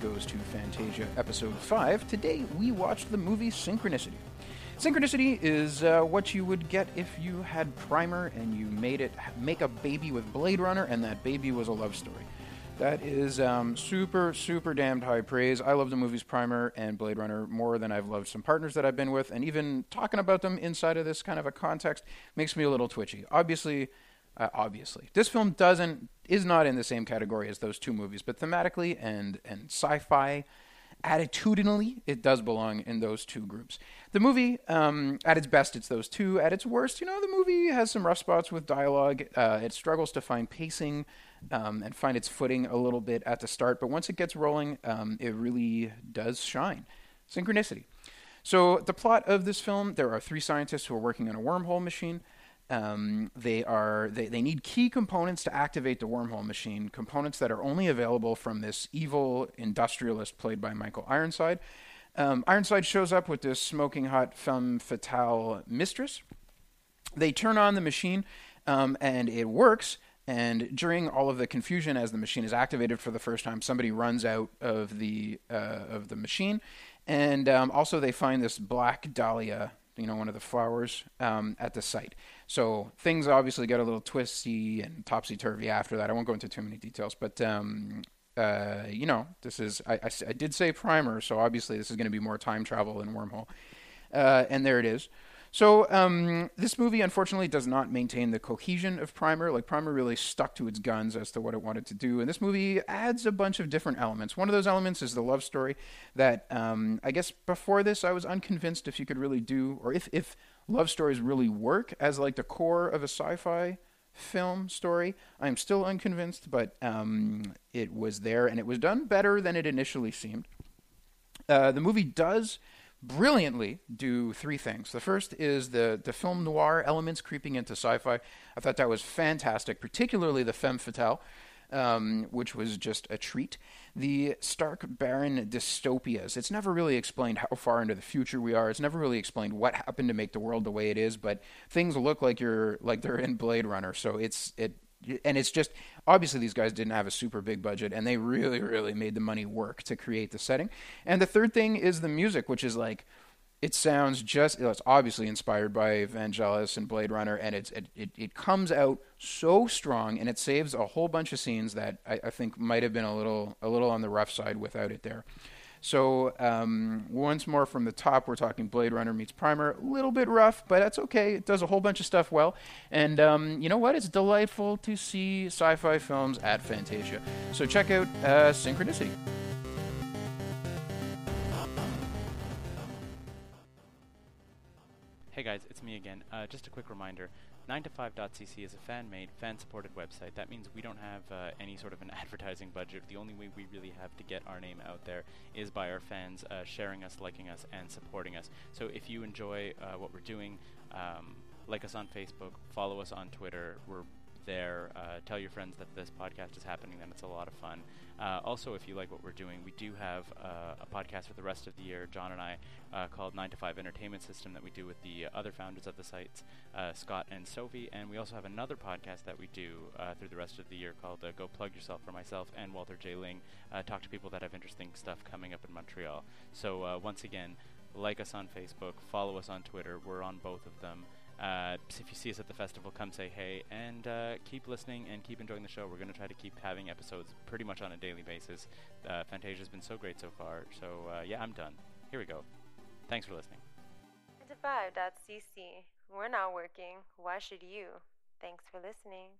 Goes to Fantasia, Episode 5. Today we watched the movie Synchronicity. Synchronicity is uh, what you would get if you had Primer and you made it make a baby with Blade Runner and that baby was a love story. That is um, super, super damned high praise. I love the movies Primer and Blade Runner more than I've loved some partners that I've been with, and even talking about them inside of this kind of a context makes me a little twitchy. Obviously, uh, obviously, this film doesn't is not in the same category as those two movies, but thematically and and sci-fi, attitudinally, it does belong in those two groups. The movie, um, at its best, it's those two. At its worst, you know, the movie has some rough spots with dialogue. Uh, it struggles to find pacing um, and find its footing a little bit at the start, but once it gets rolling, um, it really does shine. Synchronicity. So, the plot of this film there are three scientists who are working on a wormhole machine. Um, they are they, they need key components to activate the wormhole machine, components that are only available from this evil industrialist played by Michael Ironside. Um, Ironside shows up with this smoking hot femme fatale mistress. They turn on the machine, um, and it works. And during all of the confusion, as the machine is activated for the first time, somebody runs out of the uh, of the machine, and um, also they find this black dahlia, you know, one of the flowers um, at the site. So things obviously get a little twisty and topsy turvy after that. I won't go into too many details, but um, uh, you know, this is I, I, I, did say primer, so obviously this is going to be more time travel than wormhole, uh, and there it is. So um, this movie, unfortunately, does not maintain the cohesion of Primer. Like Primer really stuck to its guns as to what it wanted to do, and this movie adds a bunch of different elements. One of those elements is the love story. That um, I guess before this, I was unconvinced if you could really do, or if if love stories really work as like the core of a sci-fi film story. I'm still unconvinced, but um, it was there, and it was done better than it initially seemed. Uh, the movie does brilliantly do three things. The first is the the film noir elements creeping into sci-fi. I thought that was fantastic, particularly the femme fatale, um, which was just a treat. The stark, barren dystopias. It's never really explained how far into the future we are. It's never really explained what happened to make the world the way it is. But things look like you're like they're in Blade Runner. So it's it and it's just obviously these guys didn't have a super big budget and they really really made the money work to create the setting. And the third thing is the music which is like it sounds just it's obviously inspired by vangelis and blade runner and it's it, it, it comes out so strong and it saves a whole bunch of scenes that I, I think might have been a little a little on the rough side without it there so um, once more from the top, we're talking Blade Runner meets Primer. A little bit rough, but that's okay. It does a whole bunch of stuff well. And um, you know what? It's delightful to see sci-fi films at Fantasia. So check out uh, Synchronicity. Hey guys, it's me again. Uh, just a quick reminder 9to5.cc is a fan made, fan supported website. That means we don't have uh, any sort of an advertising budget. The only way we really have to get our name out there is by our fans uh, sharing us, liking us, and supporting us. So if you enjoy uh, what we're doing, um, like us on Facebook, follow us on Twitter. We're there. Uh, tell your friends that this podcast is happening, then it's a lot of fun. Uh, also, if you like what we're doing, we do have uh, a podcast for the rest of the year, John and I, uh, called 9 to 5 Entertainment System that we do with the other founders of the sites, uh, Scott and Sophie. And we also have another podcast that we do uh, through the rest of the year called Go Plug Yourself for myself and Walter J. Ling. talk to people that have interesting stuff coming up in Montreal. So, once again, like us on Facebook, follow us on Twitter. We're on both of them. Uh, if you see us at the festival, come say hey and uh, keep listening and keep enjoying the show. We're going to try to keep having episodes pretty much on a daily basis. Uh, Fantasia's been so great so far. So, uh, yeah, I'm done. Here we go. Thanks for listening. 9to5.cc. We're not working. Why should you? Thanks for listening.